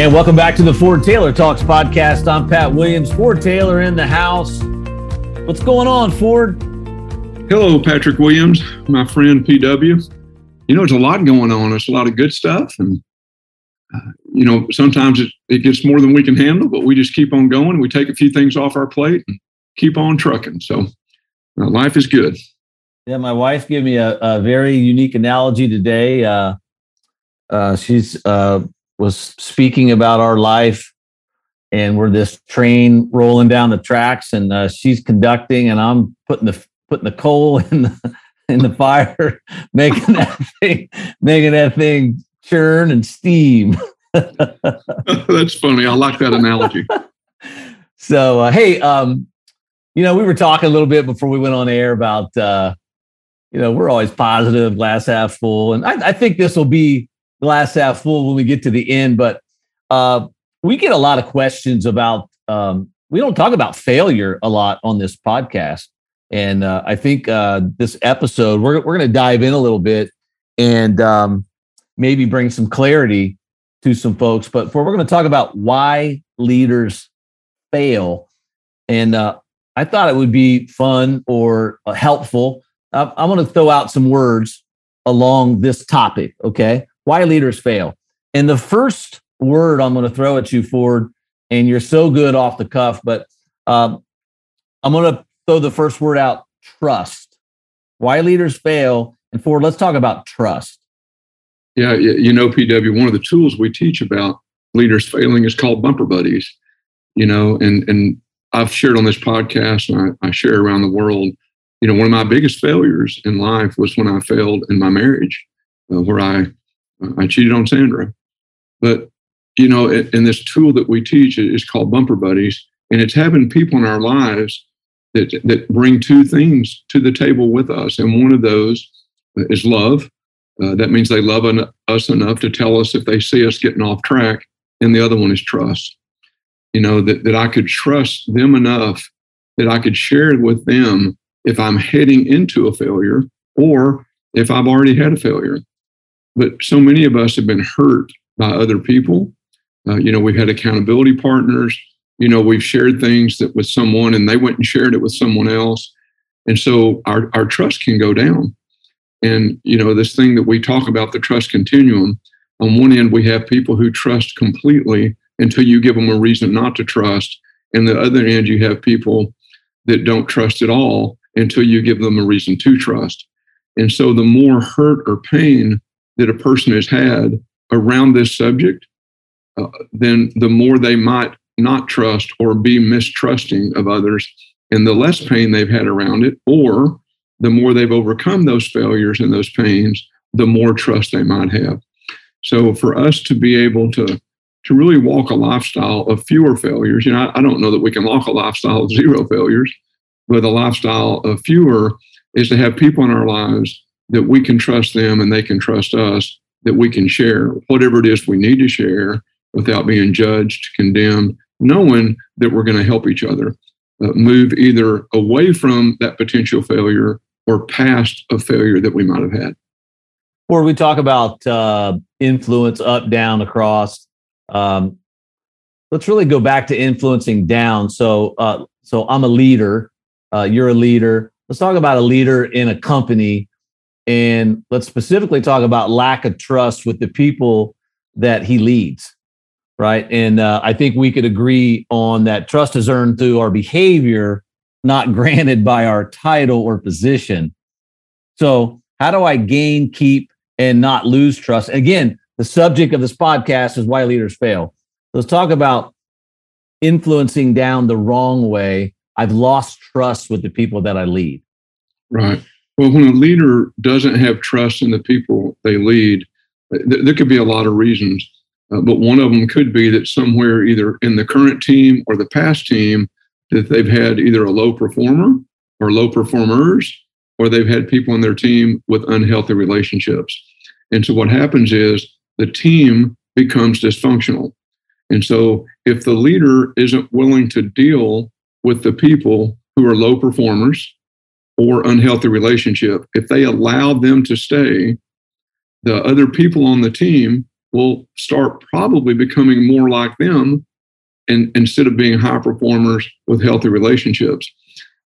And welcome back to the Ford Taylor Talks podcast. I'm Pat Williams. Ford Taylor in the house. What's going on, Ford? Hello, Patrick Williams, my friend PW. You know, there's a lot going on. There's a lot of good stuff. And, uh, you know, sometimes it, it gets more than we can handle, but we just keep on going. We take a few things off our plate and keep on trucking. So uh, life is good. Yeah, my wife gave me a, a very unique analogy today. Uh, uh she's uh, was speaking about our life and we're this train rolling down the tracks and uh, she's conducting and i'm putting the putting the coal in the in the fire making that thing making that thing churn and steam. That's funny. I like that analogy. So uh, hey um you know we were talking a little bit before we went on air about uh you know we're always positive glass half full and i, I think this will be glass half full when we get to the end. But uh, we get a lot of questions about. Um, we don't talk about failure a lot on this podcast, and uh, I think uh, this episode we're we're going to dive in a little bit and um, maybe bring some clarity to some folks. But for we're going to talk about why leaders fail, and uh, I thought it would be fun or uh, helpful. I'm going to throw out some words along this topic. Okay, why leaders fail. And the first word I'm going to throw at you, Ford, and you're so good off the cuff, but um, I'm going to throw the first word out trust. Why leaders fail. And Ford, let's talk about trust. Yeah, you know, PW, one of the tools we teach about leaders failing is called bumper buddies. You know, and and I've shared on this podcast and I, I share around the world. You know, one of my biggest failures in life was when I failed in my marriage, uh, where I I cheated on Sandra. But, you know, and this tool that we teach is called Bumper Buddies, and it's having people in our lives that, that bring two things to the table with us. And one of those is love. Uh, that means they love en- us enough to tell us if they see us getting off track. And the other one is trust. You know, that, that I could trust them enough that I could share with them if I'm heading into a failure or if I've already had a failure. But so many of us have been hurt by other people. Uh, you know, we've had accountability partners. You know, we've shared things that with someone and they went and shared it with someone else. And so our, our trust can go down. And, you know, this thing that we talk about, the trust continuum, on one end, we have people who trust completely until you give them a reason not to trust. And the other end, you have people that don't trust at all until you give them a reason to trust. And so the more hurt or pain that a person has had around this subject, uh, then the more they might not trust or be mistrusting of others, and the less pain they've had around it, or the more they've overcome those failures and those pains, the more trust they might have. So for us to be able to to really walk a lifestyle of fewer failures, you know, I, I don't know that we can walk a lifestyle of zero failures, but a lifestyle of fewer is to have people in our lives that we can trust them and they can trust us, that we can share whatever it is we need to share without being judged, condemned, knowing that we're going to help each other uh, move either away from that potential failure or past a failure that we might have had. Or we talk about uh, influence up, down, across. Um, let's really go back to influencing down. So, uh, so I'm a leader. Uh, you're a leader. Let's talk about a leader in a company and let's specifically talk about lack of trust with the people that he leads, right? And uh, I think we could agree on that trust is earned through our behavior, not granted by our title or position. So, how do I gain, keep, and not lose trust? Again, the subject of this podcast is why leaders fail. Let's talk about influencing down the wrong way. I've lost trust with the people that I lead. Right. Well, when a leader doesn't have trust in the people they lead, th- there could be a lot of reasons. Uh, but one of them could be that somewhere, either in the current team or the past team, that they've had either a low performer or low performers, or they've had people in their team with unhealthy relationships. And so what happens is the team becomes dysfunctional. And so if the leader isn't willing to deal with the people who are low performers, or unhealthy relationship, if they allow them to stay, the other people on the team will start probably becoming more like them and instead of being high performers with healthy relationships.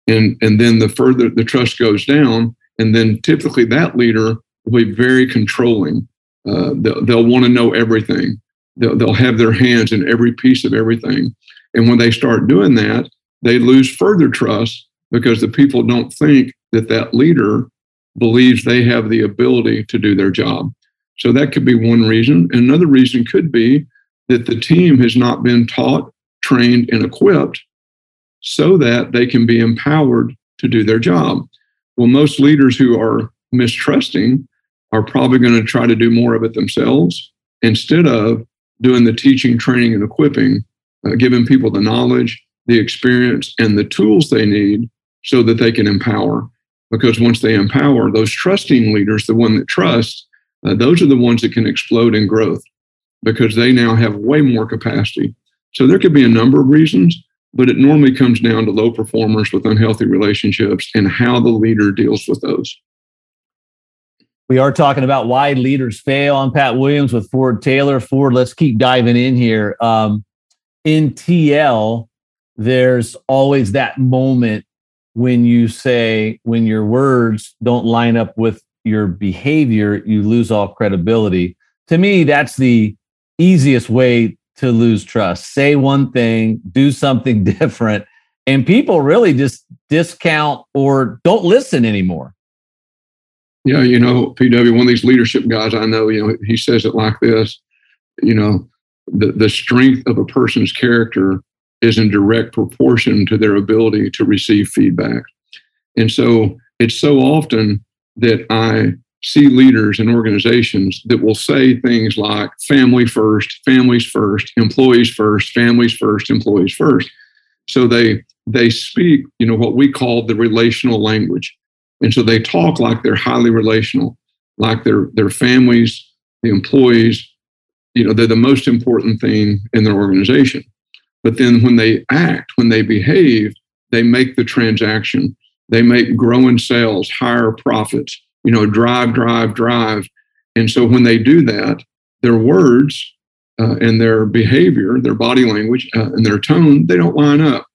And, and then the further the trust goes down, and then typically that leader will be very controlling. Uh, they'll, they'll want to know everything. They'll, they'll have their hands in every piece of everything. And when they start doing that, they lose further trust because the people don't think that that leader believes they have the ability to do their job. So that could be one reason. Another reason could be that the team has not been taught, trained, and equipped so that they can be empowered to do their job. Well, most leaders who are mistrusting are probably going to try to do more of it themselves instead of doing the teaching, training, and equipping, uh, giving people the knowledge, the experience, and the tools they need so that they can empower. Because once they empower those trusting leaders, the one that trusts, uh, those are the ones that can explode in growth because they now have way more capacity. So there could be a number of reasons, but it normally comes down to low performers with unhealthy relationships and how the leader deals with those. We are talking about why leaders fail on Pat Williams with Ford Taylor. Ford, let's keep diving in here. Um, in TL, there's always that moment when you say, when your words don't line up with your behavior, you lose all credibility. To me, that's the easiest way to lose trust. Say one thing, do something different, and people really just discount or don't listen anymore. Yeah, you know, PW, one of these leadership guys I know, you know, he says it like this, you know, the, the strength of a person's character is in direct proportion to their ability to receive feedback. And so it's so often that I see leaders and organizations that will say things like family first, families first, employees first, families first, employees first. So they they speak, you know, what we call the relational language. And so they talk like they're highly relational, like their their families, the employees, you know, they're the most important thing in their organization. But then when they act, when they behave, they make the transaction. They make growing sales, higher profits, you know, drive, drive, drive. And so when they do that, their words uh, and their behavior, their body language uh, and their tone, they don't line up.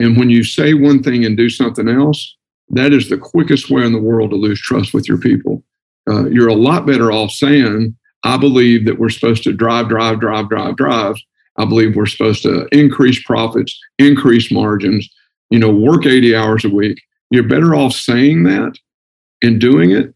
And when you say one thing and do something else, that is the quickest way in the world to lose trust with your people. Uh, you're a lot better off saying, I believe that we're supposed to drive, drive, drive, drive, drive. I believe we're supposed to increase profits, increase margins, you know, work 80 hours a week. You're better off saying that and doing it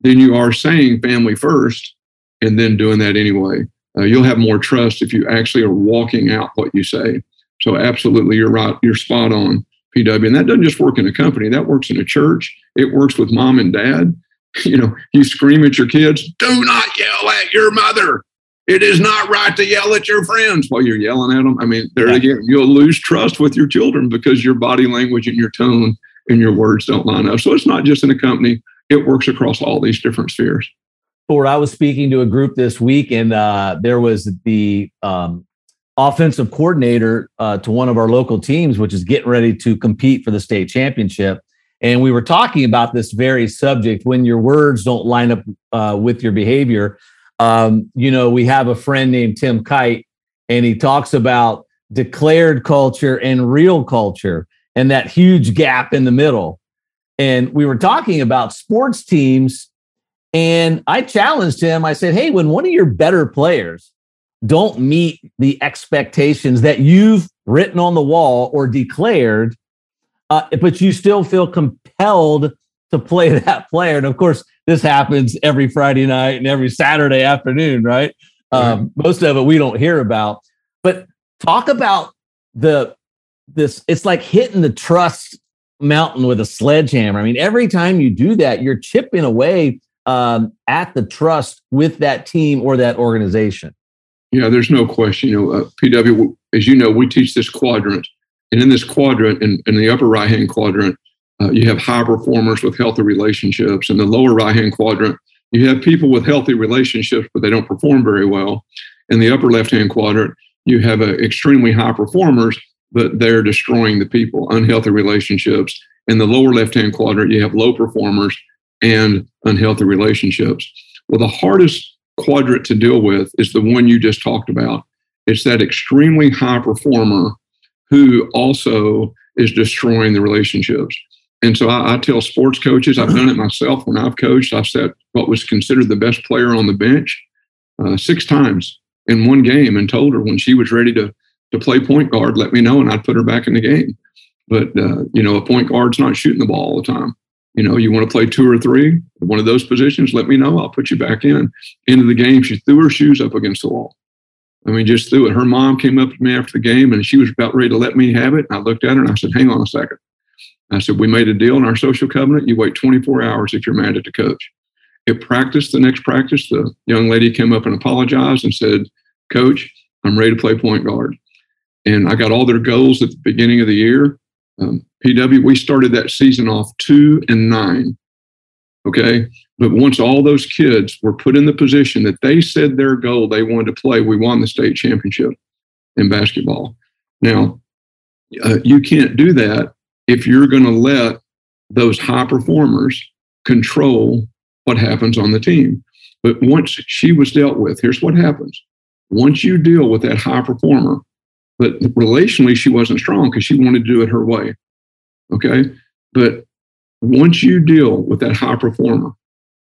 than you are saying family first and then doing that anyway. Uh, you'll have more trust if you actually are walking out what you say. So, absolutely, you're right. You're spot on, PW. And that doesn't just work in a company, that works in a church. It works with mom and dad. You know, you scream at your kids, do not yell at your mother. It is not right to yell at your friends while you're yelling at them. I mean, there yeah. again, you'll lose trust with your children because your body language and your tone and your words don't line up. So it's not just in a company, it works across all these different spheres. Ford, I was speaking to a group this week, and uh, there was the um, offensive coordinator uh, to one of our local teams, which is getting ready to compete for the state championship. And we were talking about this very subject when your words don't line up uh, with your behavior. Um, you know, we have a friend named Tim Kight, and he talks about declared culture and real culture and that huge gap in the middle. And we were talking about sports teams, and I challenged him. I said, Hey, when one of your better players don't meet the expectations that you've written on the wall or declared, uh, but you still feel compelled to play that player. And of course, this happens every Friday night and every Saturday afternoon, right? Um, most of it we don't hear about. But talk about the this it's like hitting the trust mountain with a sledgehammer. I mean, every time you do that, you're chipping away um, at the trust with that team or that organization. Yeah, there's no question. You know, uh, PW, as you know, we teach this quadrant, and in this quadrant, in, in the upper right hand quadrant, uh, you have high performers with healthy relationships. In the lower right hand quadrant, you have people with healthy relationships, but they don't perform very well. In the upper left hand quadrant, you have uh, extremely high performers but they're destroying the people, unhealthy relationships. In the lower left hand quadrant, you have low performers and unhealthy relationships. Well, the hardest quadrant to deal with is the one you just talked about. It's that extremely high performer who also is destroying the relationships. And so I, I, tell sports coaches, I've done it myself when I've coached. I've set what was considered the best player on the bench uh, six times in one game and told her when she was ready to to play point guard, let me know and I'd put her back in the game. But uh, you know, a point guard's not shooting the ball all the time. You know, you want to play two or three, one of those positions, let me know. I'll put you back in. Into the game, she threw her shoes up against the wall. I mean, just threw it. Her mom came up to me after the game and she was about ready to let me have it. And I looked at her and I said, hang on a second. I said, we made a deal in our social covenant. You wait 24 hours if you're mad at the coach. At practice, the next practice, the young lady came up and apologized and said, Coach, I'm ready to play point guard. And I got all their goals at the beginning of the year. Um, PW, we started that season off two and nine. Okay. But once all those kids were put in the position that they said their goal they wanted to play, we won the state championship in basketball. Now, uh, you can't do that if you're going to let those high performers control what happens on the team. But once she was dealt with, here's what happens. Once you deal with that high performer, but relationally, she wasn't strong because she wanted to do it her way. Okay. But once you deal with that high performer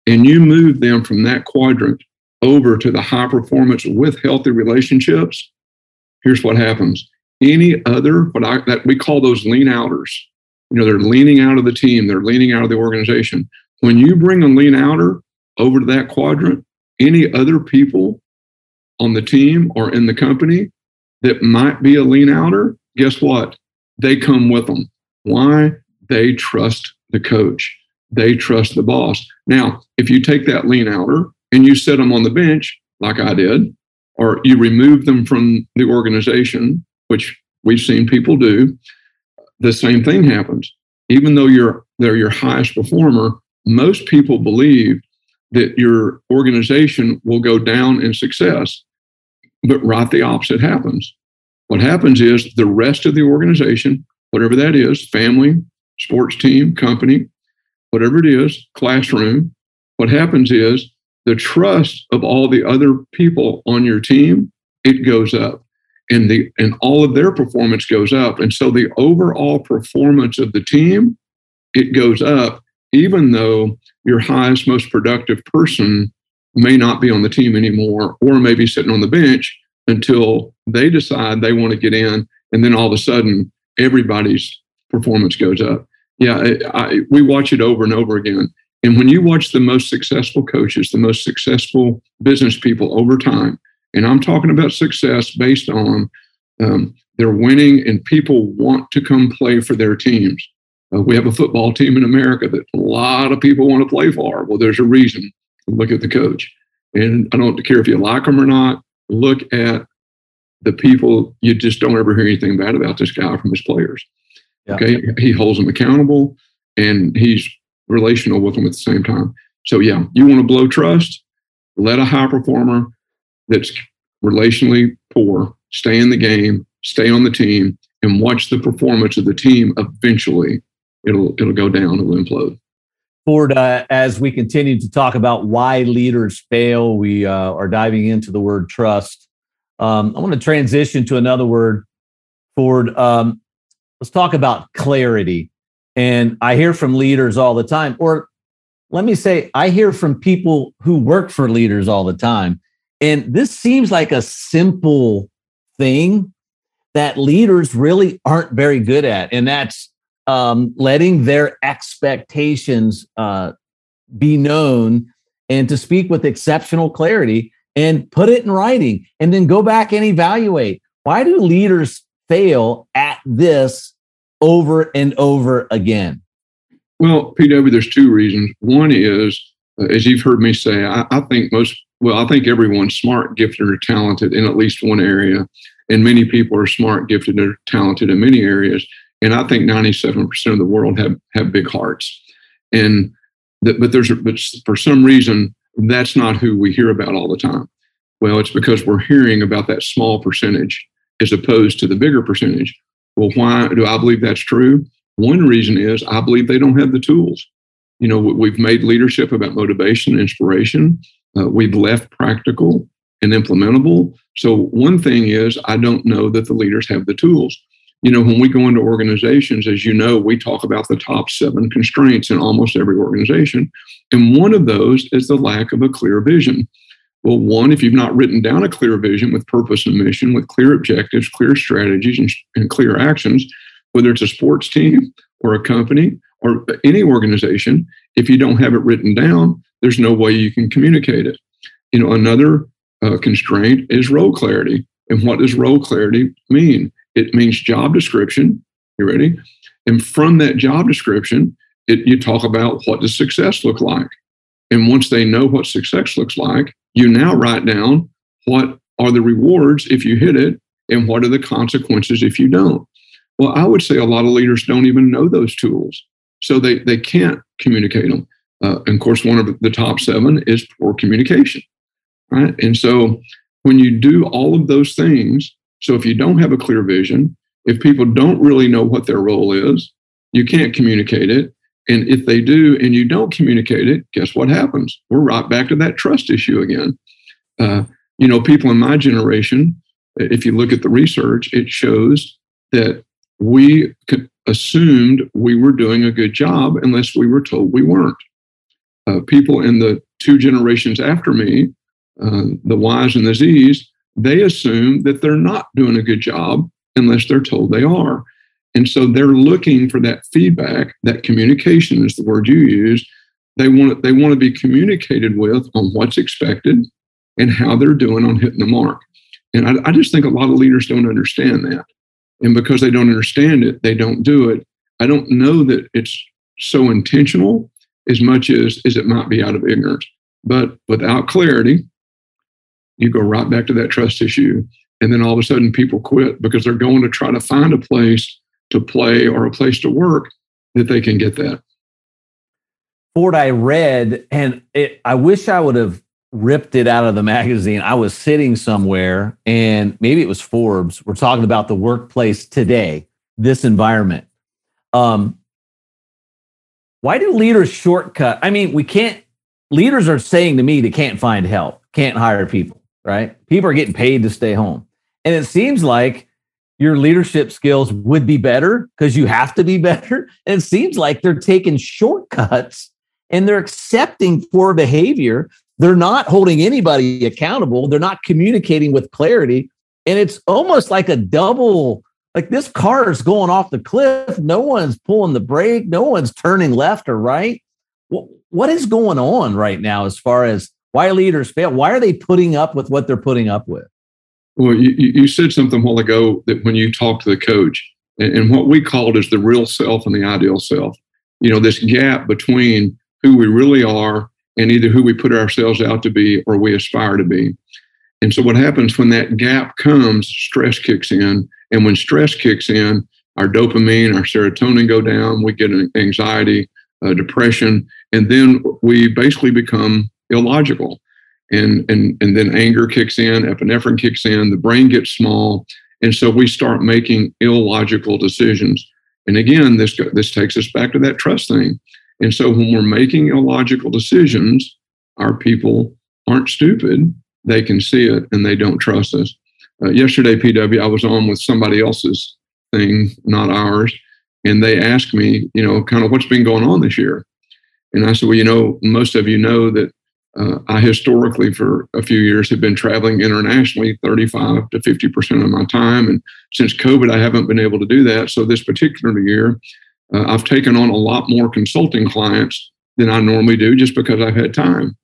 and you move them from that quadrant over to the high performance with healthy relationships, here's what happens. Any other, what I that we call those lean outers, you know, they're leaning out of the team, they're leaning out of the organization. When you bring a lean outer over to that quadrant, any other people on the team or in the company that might be a lean outer, guess what? They come with them. Why? They trust the coach. They trust the boss. Now, if you take that lean outer and you set them on the bench, like I did, or you remove them from the organization, which we've seen people do, the same thing happens. Even though you're they're your highest performer, most people believe that your organization will go down in success. But right the opposite happens. What happens is the rest of the organization, whatever that is, family, sports team, company, whatever it is, classroom, what happens is the trust of all the other people on your team, it goes up. And the and all of their performance goes up. And so the overall performance of the team, it goes up, even though your highest, most productive person may not be on the team anymore or maybe sitting on the bench until they decide they want to get in. And then all of a sudden, everybody's performance goes up. Yeah, I, I, we watch it over and over again. And when you watch the most successful coaches, the most successful business people over time, and I'm talking about success based on um, they're winning and people want to come play for their teams. Uh, we have a football team in America that a lot of people want to play for. Well, there's a reason. Look at the coach. And I don't care if you like them or not, look at the people. You just don't ever hear anything bad about this guy from his players. Yeah. Okay. He holds them accountable and he's relational with them at the same time. So, yeah, you want to blow trust, let a high performer that's relationally poor stay in the game, stay on the team, and watch the performance of the team eventually it'll it'll go down, it'll implode. Ford, uh, as we continue to talk about why leaders fail, we uh, are diving into the word trust. Um, I want to transition to another word, Ford. Um, let's talk about clarity. And I hear from leaders all the time, or let me say, I hear from people who work for leaders all the time. And this seems like a simple thing that leaders really aren't very good at. And that's um, letting their expectations uh, be known and to speak with exceptional clarity and put it in writing and then go back and evaluate. Why do leaders fail at this over and over again? Well, PW, there's two reasons. One is, uh, as you've heard me say, I, I think most, well, I think everyone's smart, gifted, or talented in at least one area. And many people are smart, gifted, or talented in many areas. And I think 97% of the world have, have big hearts. And but there's, but for some reason, that's not who we hear about all the time. Well, it's because we're hearing about that small percentage as opposed to the bigger percentage. Well, why do I believe that's true? One reason is I believe they don't have the tools. You know, we've made leadership about motivation, inspiration, Uh, we've left practical and implementable. So, one thing is, I don't know that the leaders have the tools. You know, when we go into organizations, as you know, we talk about the top seven constraints in almost every organization. And one of those is the lack of a clear vision. Well, one, if you've not written down a clear vision with purpose and mission, with clear objectives, clear strategies, and, and clear actions, whether it's a sports team or a company or any organization, if you don't have it written down, there's no way you can communicate it. You know, another uh, constraint is role clarity. And what does role clarity mean? It means job description. You ready? And from that job description, it, you talk about what does success look like. And once they know what success looks like, you now write down what are the rewards if you hit it and what are the consequences if you don't. Well, I would say a lot of leaders don't even know those tools. So they, they can't communicate them. Uh, and of course, one of the top seven is poor communication. Right. And so when you do all of those things, so if you don't have a clear vision, if people don't really know what their role is, you can't communicate it. And if they do and you don't communicate it, guess what happens? We're right back to that trust issue again. Uh, you know, people in my generation, if you look at the research, it shows that we assumed we were doing a good job unless we were told we weren't. Uh, people in the two generations after me, uh, the Y's and the Z's, they assume that they're not doing a good job unless they're told they are. And so they're looking for that feedback, that communication is the word you use. They want they want to be communicated with on what's expected and how they're doing on hitting the mark. And I, I just think a lot of leaders don't understand that. And because they don't understand it, they don't do it. I don't know that it's so intentional as much as, as it might be out of ignorance. But without clarity, you go right back to that trust issue. And then all of a sudden people quit because they're going to try to find a place to play or a place to work that they can get that. Ford, I read, and it, I wish I would have ripped it out of the magazine. I was sitting somewhere, and maybe it was Forbes. We're talking about the workplace today, this environment. Um, why do leaders shortcut? I mean, we can't. Leaders are saying to me they can't find help, can't hire people. Right? People are getting paid to stay home, and it seems like your leadership skills would be better because you have to be better. And it seems like they're taking shortcuts and they're accepting poor behavior. They're not holding anybody accountable. They're not communicating with clarity. And it's almost like a double like this car is going off the cliff. No one's pulling the brake. No one's turning left or right. What is going on right now as far as why leaders fail? Why are they putting up with what they're putting up with? Well, you, you said something a while ago that when you talk to the coach, and, what we called is the real self and the ideal self. You know, this gap between who we really are and either who we put ourselves out to be or we aspire to be. And so, what happens when that gap comes, stress kicks in. And when stress kicks in, our dopamine, our serotonin go down, we get anxiety, uh, depression, and then we basically become illogical and and and then anger kicks in, epinephrine kicks in, the brain gets small, and so we start making illogical decisions. And again, this this takes us back to that trust thing. And so when we're making illogical decisions, our people aren't stupid; they can see it and they don't trust us. Uh, yesterday, PW, I was on with somebody else's thing, not ours, and they asked me, you know, kind of what's been going on this year. And I said, well, you know, most of you know that uh, I historically, for a few years, have been traveling internationally 35 to 50% of my time. And since COVID, I haven't been able to do that. So this particular year, uh, I've taken on a lot more consulting clients than I normally do just because I've had time.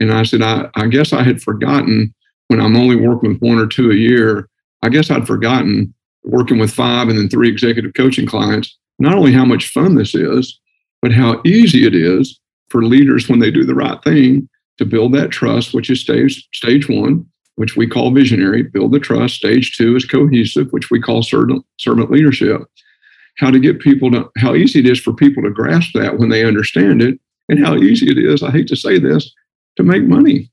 And I said, I, I guess I had forgotten when I'm only working with one or two a year, I guess I'd forgotten working with five and then three executive coaching clients, not only how much fun this is, but how easy it is for leaders when they do the right thing to build that trust, which is stage stage one, which we call visionary. Build the trust. Stage two is cohesive, which we call servant servant leadership. How to get people to how easy it is for people to grasp that when they understand it, and how easy it is. I hate to say this to make money.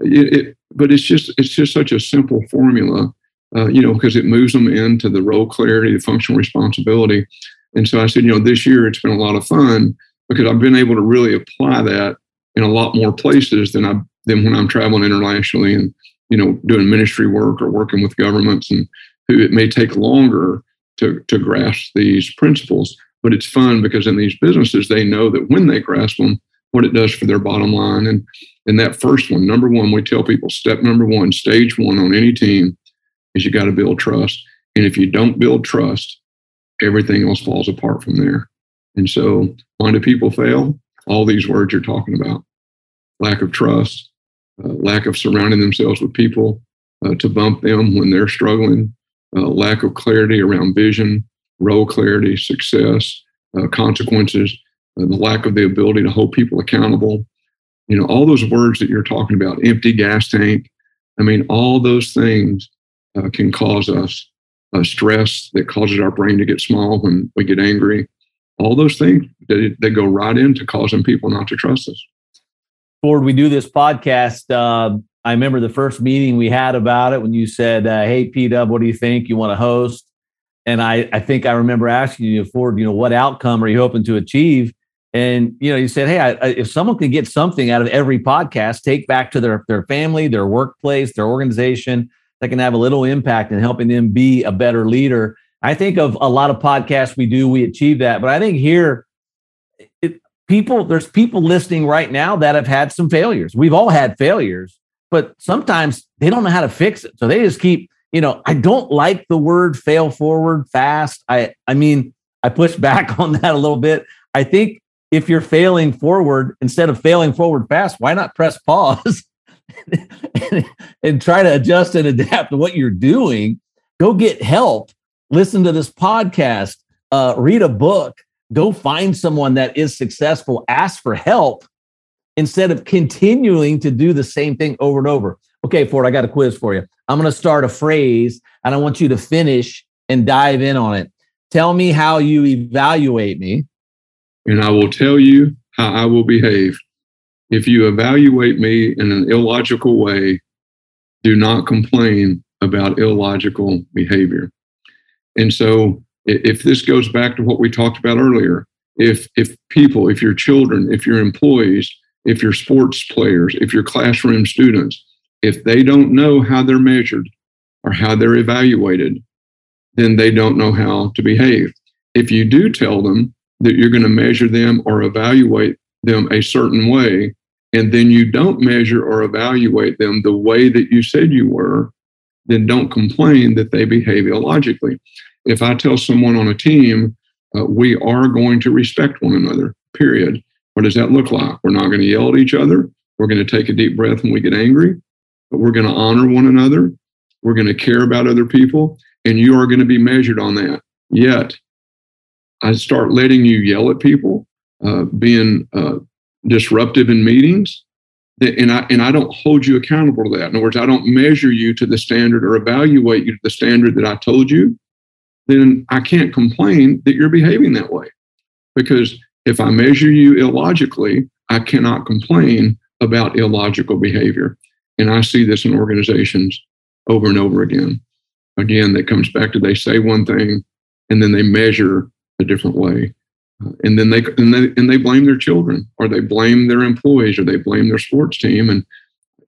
It, it, but it's just it's just such a simple formula, uh, you know, because it moves them into the role clarity, the functional responsibility. And so I said, you know, this year it's been a lot of fun because I've been able to really apply that in a lot more places than I than when I'm traveling internationally and you know doing ministry work or working with governments and who it may take longer to to grasp these principles. But it's fun because in these businesses they know that when they grasp them, what it does for their bottom line. And in that first one, number one, we tell people step number one, stage one on any team is you got to build trust. And if you don't build trust, everything else falls apart from there. And so, why do people fail? All these words you're talking about lack of trust, uh, lack of surrounding themselves with people uh, to bump them when they're struggling, uh, lack of clarity around vision, role clarity, success, uh, consequences, uh, the lack of the ability to hold people accountable. You know, all those words that you're talking about, empty gas tank. I mean, all those things uh, can cause us stress that causes our brain to get small when we get angry. All those things, they, they go right into causing people not to trust us. Ford, we do this podcast. I remember the first meeting we had about it when you said, uh, "Hey, P Dub, what do you think? You want to host?" And I, I think I remember asking you, Ford, you know, what outcome are you hoping to achieve? And you know, you said, "Hey, I, I, if someone can get something out of every podcast, take back to their their family, their workplace, their organization, that can have a little impact in helping them be a better leader." I think of a lot of podcasts we do, we achieve that, but I think here people there's people listening right now that have had some failures we've all had failures but sometimes they don't know how to fix it. So they just keep you know i don't like the word fail forward fast. I i mean i push back on that a little bit. I think if you're failing forward instead of failing forward fast why not press pause and, try to adjust and adapt to what you're doing? Go get help. Listen to this podcast. Uh, read a book. Go find someone that is successful, ask for help instead of continuing to do the same thing over and over. Okay, Ford, I got a quiz for you. I'm going to start a phrase and I want you to finish and dive in on it. Tell me how you evaluate me. And I will tell you how I will behave. If you evaluate me in an illogical way, do not complain about illogical behavior. And so if this goes back to what we talked about earlier, if if people, if your children, if your employees, if your sports players, if your classroom students, if they don't know how they're measured or how they're evaluated, then they don't know how to behave. If you do tell them that you're going to measure them or evaluate them a certain way, and then you don't measure or evaluate them the way that you said you were, then don't complain that they behave illogically if I tell someone on a team, uh, we are going to respect one another, period. What does that look like? We're not going to yell at each other. We're going to take a deep breath when we get angry, but we're going to honor one another. We're going to care about other people, and you are going to be measured on that. Yet, I start letting you yell at people, uh, being uh, disruptive in meetings, and I and I don't hold you accountable to that. In other words, I don't measure you to the standard or evaluate you to the standard that I told you then I can't complain that you're behaving that way. Because if I measure you illogically, I cannot complain about illogical behavior. And I see this in organizations over and over again. Again, that comes back to they say one thing and then they measure a different way. Uh, and then they and they and they blame their children or they blame their employees or they blame their sports team. And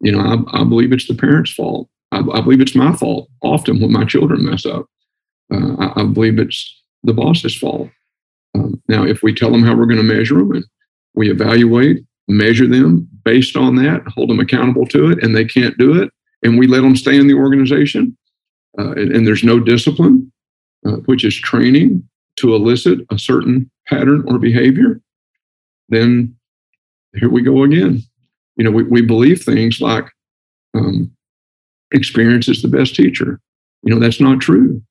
you know, I, I believe it's the parents' fault. I, I believe it's my fault often when my children mess up. Uh, I, I, believe it's the boss's fault. Now, if we tell them how we're going to measure them and we evaluate, measure them based on that, hold them accountable to it, and they can't do it, and we let them stay in the organization, uh, and, and, there's no discipline, uh, which is training to elicit a certain pattern or behavior, then here we go again. You know, we, we believe things like um, experience is the best teacher. You know, that's not true.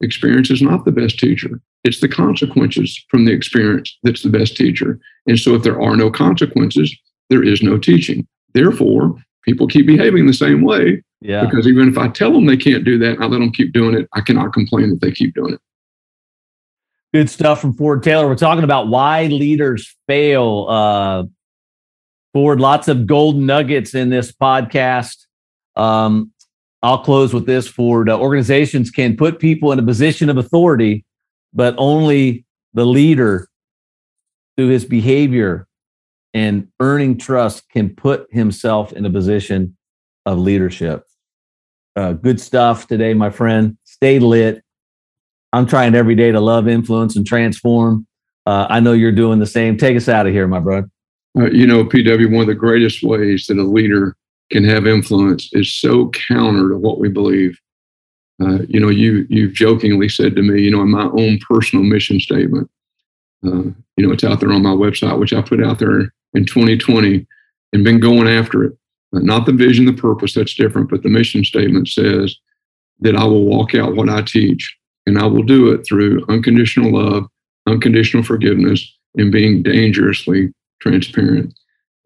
Experience is not the best teacher. It's the consequences from the experience that's the best teacher. And so if there are no consequences, there is no teaching. Therefore, people keep behaving the same way. Yeah. Because even if I tell them they can't do that, I let them keep doing it. I cannot complain that they keep doing it. Good stuff from Ford Taylor. We're talking about why leaders fail. Uh, Ford, lots of gold nuggets in this podcast. Um, I'll close with this for organizations can put people in a position of authority, but only the leader through his behavior and earning trust can put himself in a position of leadership. Uh, good stuff today, my friend. Stay lit. I'm trying every day to love, influence, and transform. Uh, I know you're doing the same. Take us out of here, my brother. Uh, you know, PW, one of the greatest ways that a leader can have influence is so counter to what we believe. Uh, you know, you you've jokingly said to me, you know, in my own personal mission statement, uh, you know, it's out there on my website, which I put out there in 2020, and been going after it. Not the vision, the purpose, that's different, but the mission statement says that I will walk out what I teach, and I will do it through unconditional love, unconditional forgiveness, and being dangerously transparent.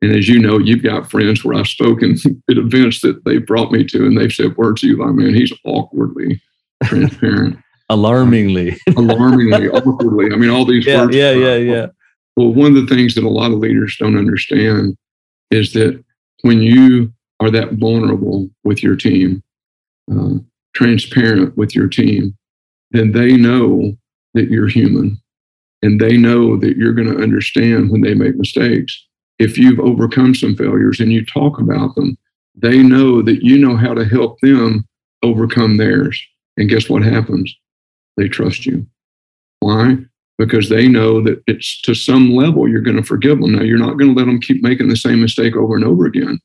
And as you know, you've got friends where I've spoken at events that they brought me to, and they've said words to you like, man, he's awkwardly transparent. Alarmingly. Alarmingly, awkwardly. I mean, all these yeah, words. Yeah, yeah, yeah. Well, one of the things that a lot of leaders don't understand is that when you are that vulnerable with your team, uh, transparent with your team, then they know that you're human and they know that you're going to understand when they make mistakes. If you've overcome some failures and you talk about them, they know that you know how to help them overcome theirs. And guess what happens? They trust you. Why? Because they know that it's to some level you're going to forgive them. Now, you're not going to let them keep making the same mistake over and over again.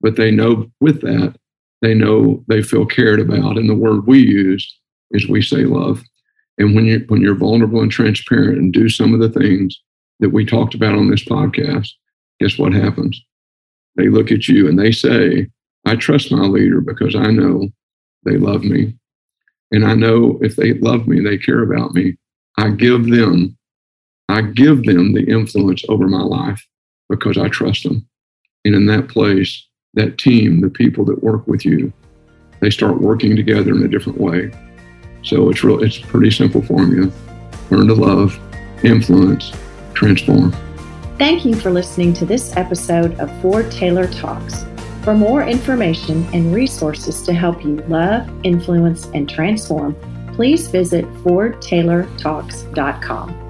But they know with that, they know they feel cared about. And the word we use is we say love. And when you when you're vulnerable and transparent and do some of the things that we talked about on this podcast, guess what happens? They look at you and they say, I trust my leader because I know they love me. And I know if they love me, they care about me. I give them, I give them the influence over my life because I trust them. And in that place, that team, the people that work with you, they start working together in a different way. So it's real it's pretty simple formula. Learn to love, influence, transform. Thank you for listening to this episode of Ford Taylor Talks. For more information and resources to help you love, influence, and transform, please visit FordTaylorTalks.com.